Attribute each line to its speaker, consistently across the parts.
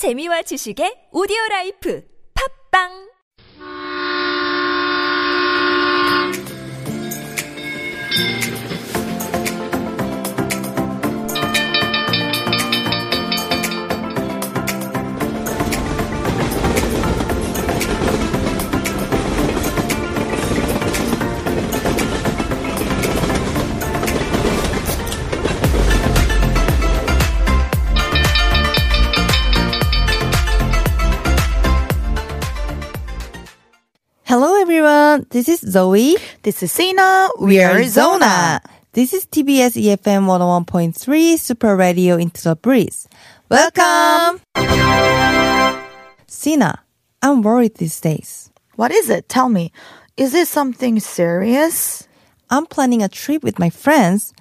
Speaker 1: 재미와 지식의 오디오 라이프. 팝빵
Speaker 2: everyone, this is Zoe.
Speaker 3: This is Sina. We are Zona.
Speaker 2: This is TBS EFM 101.3 Super Radio Into the Breeze. Welcome! Sina, I'm worried these days.
Speaker 3: What is it? Tell me. Is it something serious?
Speaker 2: I'm planning a trip with my friends,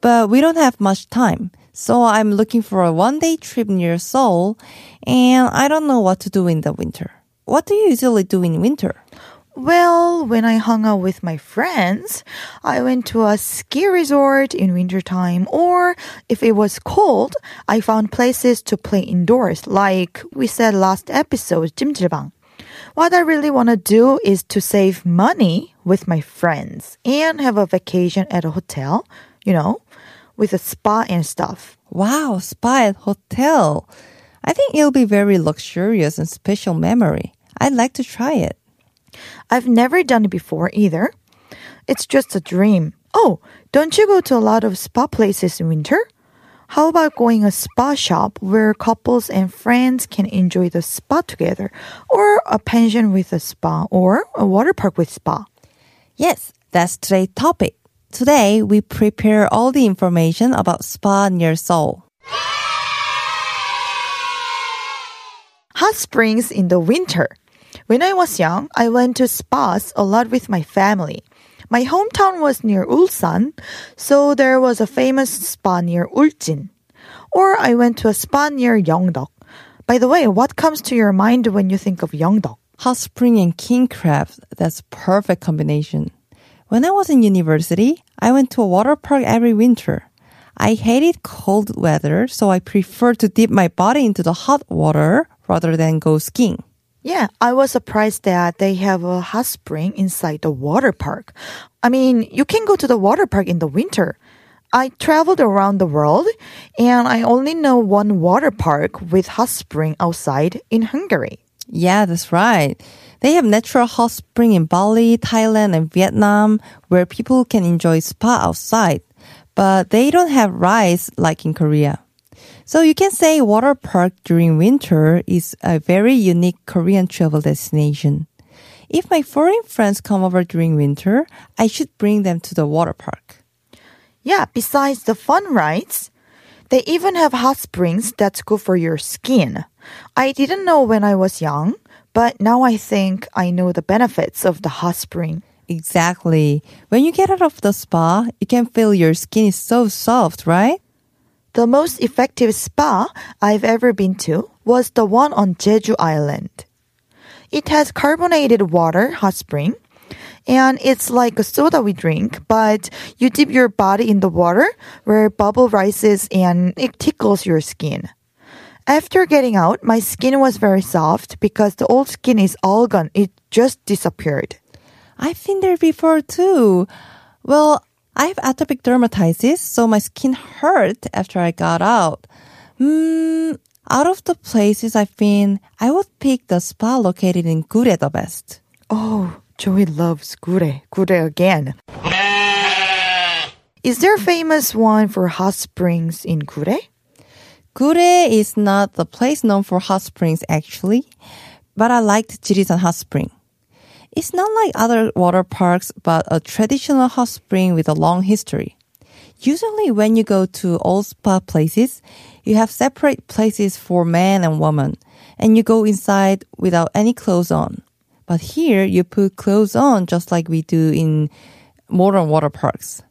Speaker 2: but we don't have much time. So I'm looking for a one day trip near Seoul, and I don't know what to do in the winter. What do you usually do in winter?
Speaker 3: Well, when I hung out with my friends, I went to a ski resort in wintertime, or if it was cold, I found places to play indoors, like we said last episode, 찜질방. What I really want to do is to save money with my friends and have a vacation at a hotel, you know, with a spa and stuff.
Speaker 2: Wow, spa at hotel. I think it'll be very luxurious and special memory. I'd like to try it.
Speaker 3: I've never done it before either. It's just a dream. Oh, don't you go to a lot of spa places in winter? How about going a spa shop where couples and friends can enjoy the spa together, or a pension with a spa, or a water park with spa?
Speaker 2: Yes, that's today's topic. Today, we prepare all the information about spa near Seoul.
Speaker 3: Hot springs in the winter. When I was young, I went to spas a lot with my family. My hometown was near Ulsan, so there was a famous spa near Uljin. Or I went to a spa near Yeongdeok. By the way, what comes to your mind when you think of Yeongdeok?
Speaker 2: Hot spring and king crab, that's perfect combination. When I was in university, I went to a water park every winter. I hated cold weather, so I preferred to dip my body into the hot water rather than go skiing.
Speaker 3: Yeah, I was surprised that they have a hot spring inside the water park. I mean, you can go to the water park in the winter. I traveled around the world and I only know one water park with hot spring outside in Hungary.
Speaker 2: Yeah, that's right. They have natural hot spring in Bali, Thailand, and Vietnam where people can enjoy spa outside, but they don't have rice like in Korea. So you can say water park during winter is a very unique Korean travel destination. If my foreign friends come over during winter, I should bring them to the water park.
Speaker 3: Yeah, besides the fun rides, they even have hot springs that's good for your skin. I didn't know when I was young, but now I think I know the benefits of the hot spring.
Speaker 2: Exactly. When you get out of the spa, you can feel your skin is so soft, right?
Speaker 3: The most effective spa I've ever been to was the one on Jeju Island. It has carbonated water hot spring, and it's like a soda we drink, but you dip your body in the water where bubble rises and it tickles your skin. After getting out, my skin was very soft because the old skin is all gone. It just disappeared.
Speaker 2: I've been there before too. Well, I have atopic dermatitis, so my skin hurt after I got out. Hmm, out of the places I've been, I would pick the spa located in Gurye the best.
Speaker 3: Oh, Zoe loves Gurye. Gurye again. Is there a famous one for hot springs in Gurye?
Speaker 2: Gurye is not the place known for hot springs actually, but I liked Jirisan Hot Spring. It's not like other water parks, but a traditional hot spring with a long history. Usually when you go to old spa places, you have separate places for man and woman, and you go inside without any clothes on. But here you put clothes on just like we do in modern water parks.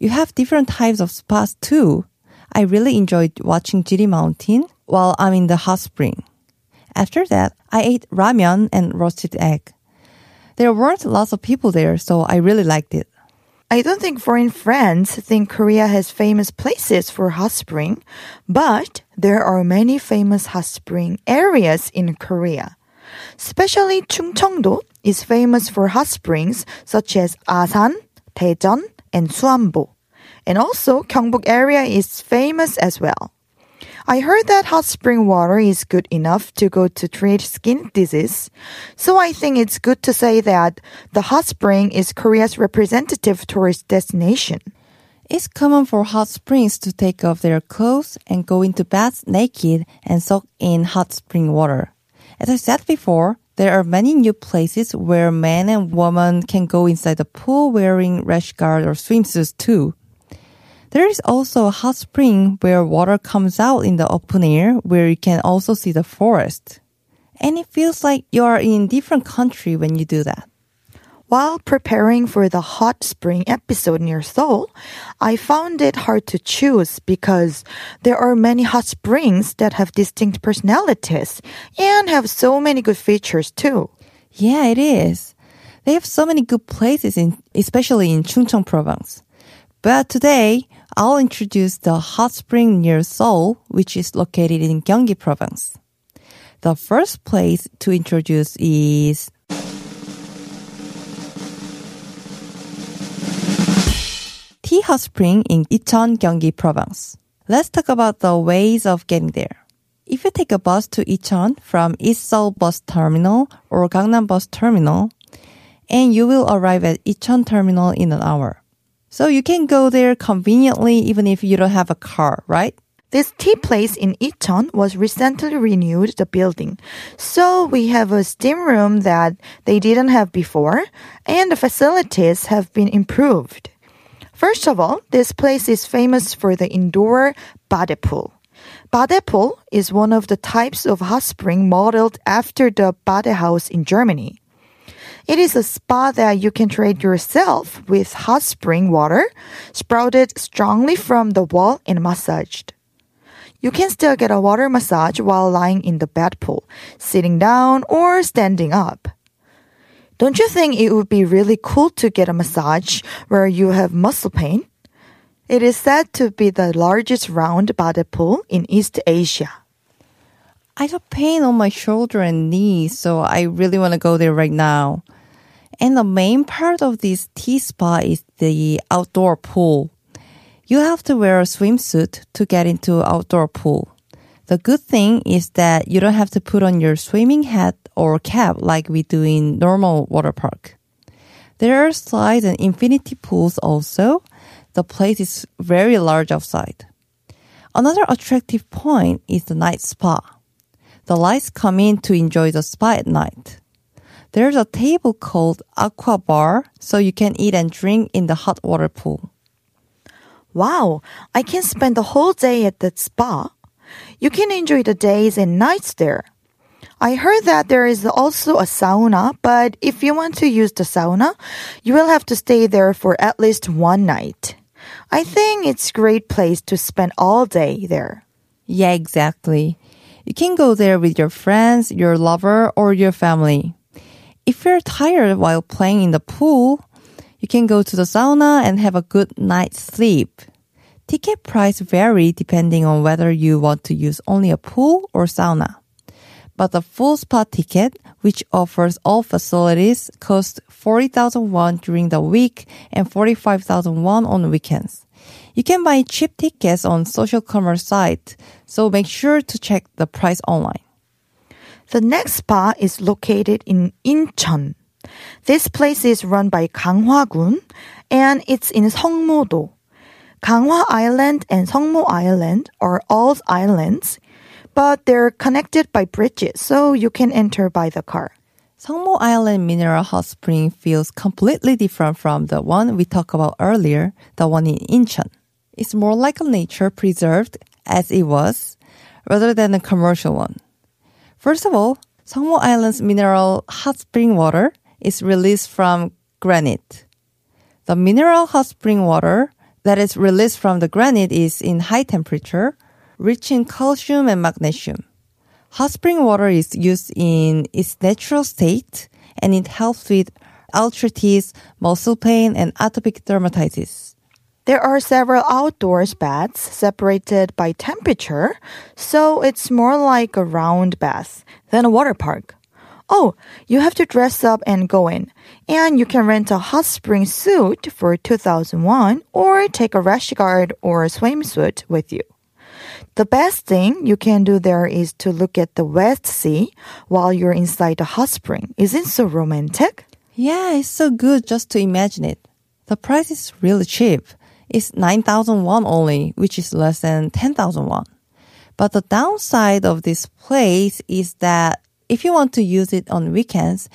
Speaker 2: You have different types of spas too. I really enjoyed watching Jiri Mountain while I'm in the hot spring. After that, I ate ramen and roasted egg. There weren't lots of people there, so I really liked it.
Speaker 3: I don't think foreign friends think Korea has famous places for hot spring, but there are many famous hot spring areas in Korea. Especially Chungcheongdo is famous for hot springs such as Asan, Daejeon, and Suanbo. And also Gyeongbuk area is famous as well. I heard that hot spring water is good enough to go to treat skin disease. So I think it's good to say that the hot spring is Korea's representative tourist destination.
Speaker 2: It's common for hot springs to take off their clothes and go into baths naked and soak in hot spring water. As I said before, there are many new places where men and women can go inside the pool wearing rash guard or swimsuits too. There is also a hot spring where water comes out in the open air where you can also see the forest. And it feels like you are in a different country when you do that.
Speaker 3: While preparing for the hot spring episode near Seoul, I found it hard to choose because there are many hot springs that have distinct personalities and have so many good features too.
Speaker 2: Yeah, it is. They have so many good places in, especially in Chungcheong province. But today, I'll introduce the hot spring near Seoul, which is located in Gyeonggi province. The first place to introduce is T Hot Spring in Icheon, Gyeonggi province. Let's talk about the ways of getting there. If you take a bus to Icheon from East Seoul Bus Terminal or Gangnam Bus Terminal, and you will arrive at Icheon Terminal in an hour. So you can go there conveniently even if you don't have a car, right?
Speaker 3: This tea place in Icheon was recently renewed the building. So we have a steam room that they didn't have before and the facilities have been improved. First of all, this place is famous for the indoor bade pool. Bade pool is one of the types of hot spring modeled after the bade house in Germany. It is a spa that you can treat yourself with hot spring water sprouted strongly from the wall and massaged. You can still get a water massage while lying in the bade pool, sitting down or standing up. Don't you think it would be really cool to get a massage where you have muscle pain? It is said to be the largest round body pool in East Asia.
Speaker 2: I got pain on my shoulder and knee, so I really want to go there right now. And the main part of this tea spa is the outdoor pool. You have to wear a swimsuit to get into outdoor pool. The good thing is that you don't have to put on your swimming hat or cap like we do in normal water park. There are slides and infinity pools also. The place is very large outside. Another attractive point is the night spa. The lights come in to enjoy the spa at night. There's a table called aqua bar so you can eat and drink in the hot water pool.
Speaker 3: Wow, I can spend the whole day at that spa. You can enjoy the days and nights there. I heard that there is also a sauna, but if you want to use the sauna, you will have to stay there for at least one night. I think it's a great place to spend all day there.
Speaker 2: Yeah, exactly. You can go there with your friends, your lover, or your family. If you're tired while playing in the pool, you can go to the sauna and have a good night's sleep. Ticket price vary depending on whether you want to use only a pool or sauna. But the full spa ticket, which offers all facilities, costs 40,000 won during the week and 45,000 won on weekends. You can buy cheap tickets on social commerce site, so make sure to check the price online.
Speaker 3: The next spa is located in Incheon. This place is run by Ganghwa-gun and it's in Seongmo-do. Ganghwa Island and Seongmo Island are all islands, but they're connected by bridges, so you can enter by the car.
Speaker 2: Seongmo Island Mineral Hot Spring feels completely different from the one we talked about earlier, the one in Incheon. It's more like a nature preserved as it was, rather than a commercial one. First of all, Seongmo Island's mineral hot spring water is released from granite. The mineral hot spring water that is released from the granite is in high temperature, rich in calcium and magnesium. Hot spring water is used in its natural state and it helps with arthritis, muscle pain, and atopic dermatitis.
Speaker 3: There are several outdoors baths separated by temperature, so it's more like a round bath than a water park. Oh, you have to dress up and go in. And you can rent a hot spring suit for 2001 or take a rash guard or a swimsuit with you. The best thing you can do there is to look at the West Sea while you're inside the hot spring. Isn't so romantic?
Speaker 2: Yeah, it's so good just to imagine it. The price is really cheap. It's 9,000 won only, which is less than 10,000 won. But the downside of this place is that if you want to use it on weekends,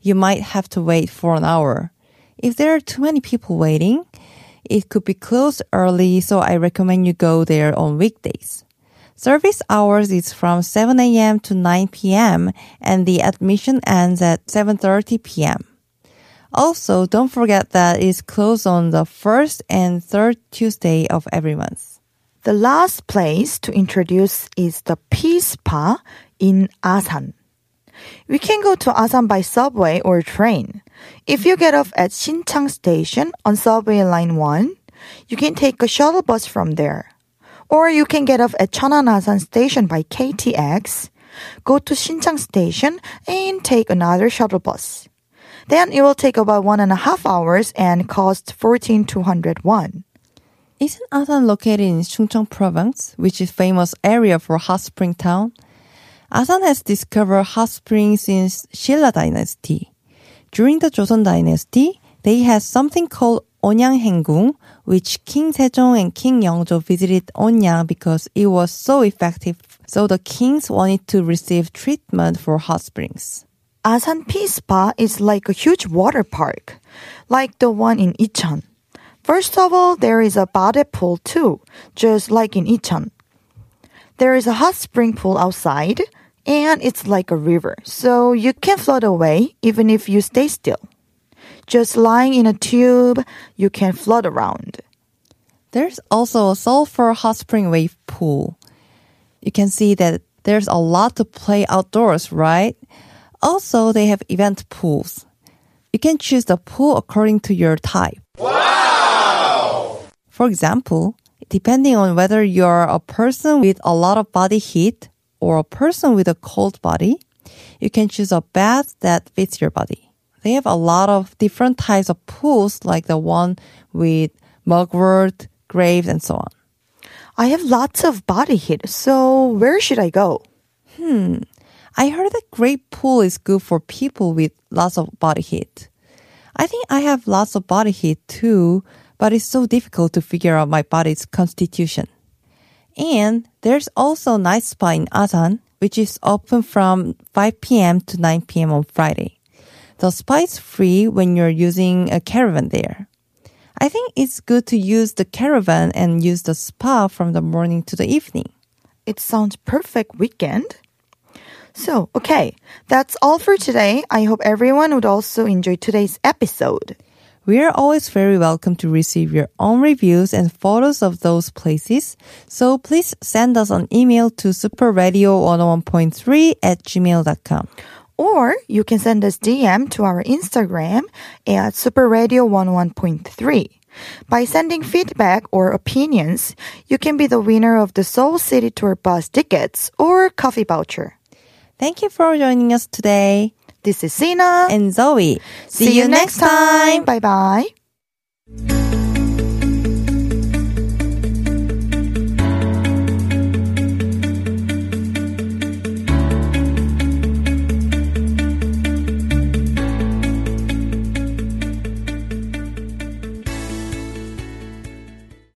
Speaker 2: you might have to wait for an hour. If there are too many people waiting, it could be closed early, so I recommend you go there on weekdays. Service hours is from 7 a.m. to 9 p.m. and the admission ends at 7:30 p.m. Also, don't forget that it's closed on the first and third Tuesday of every month.
Speaker 3: The last place to introduce is the Peace Spa in Asan. We can go to Asan by subway or train. If you get off at Shinchang Station on subway line 1, you can take a shuttle bus from there. Or you can get off at Cheonan Asan Station by KTX, go to Shinchang Station, and take another shuttle bus. Then it will take about one and a half hours and cost 14,200 won.
Speaker 2: Isn't Asan located in Chungcheong province, which is famous area for hot spring town? Asan has discovered hot springs since Shilla dynasty. During the Joseon dynasty, they had something called Onyang Haenggung, which King Sejong and King Yeongjo visited Onyang because it was so effective. So the kings wanted to receive treatment for hot springs.
Speaker 3: Asan Peace Spa is like a huge water park, like the one in Icheon. First of all, there is a body pool too, just like in Icheon. There is a hot spring pool outside, and it's like a river, so you can float away even if you stay still. Just lying in a tube, you can float around.
Speaker 2: There's also a sulfur hot spring wave pool. You can see that there's a lot to play outdoors, right? Also, they have event pools. You can choose the pool according to your type. Wow! For example, depending on whether you're a person with a lot of body heat or a person with a cold body, you can choose a bath that fits your body. They have a lot of different types of pools like the one with mugwort, graves, and so on.
Speaker 3: I have lots of body heat, so where should I go? Hmm.
Speaker 2: I heard that great pool is good for people with lots of body heat. I think I have lots of body heat too, but it's so difficult to figure out my body's constitution. And there's also a night spa in Asan, which is open from 5 p.m. to 9 p.m. on Friday. The spa is free when you're using a caravan there. I think it's good to use the caravan and use the spa from the morning to the evening.
Speaker 3: It sounds perfect weekend. So, okay, that's all for today. I hope everyone would also enjoy today's episode.
Speaker 2: We are always very welcome to receive your own reviews and photos of those places. So please send us an email to superradio101.3 at gmail.com.
Speaker 3: Or you can send us DM to our Instagram at superradio101.3. By sending feedback or opinions, you can be the winner of the Seoul City Tour bus tickets or coffee voucher.
Speaker 2: Thank you for joining us today.
Speaker 3: This is Sina
Speaker 2: and Zoe.
Speaker 3: See, See you, you next time. Bye bye.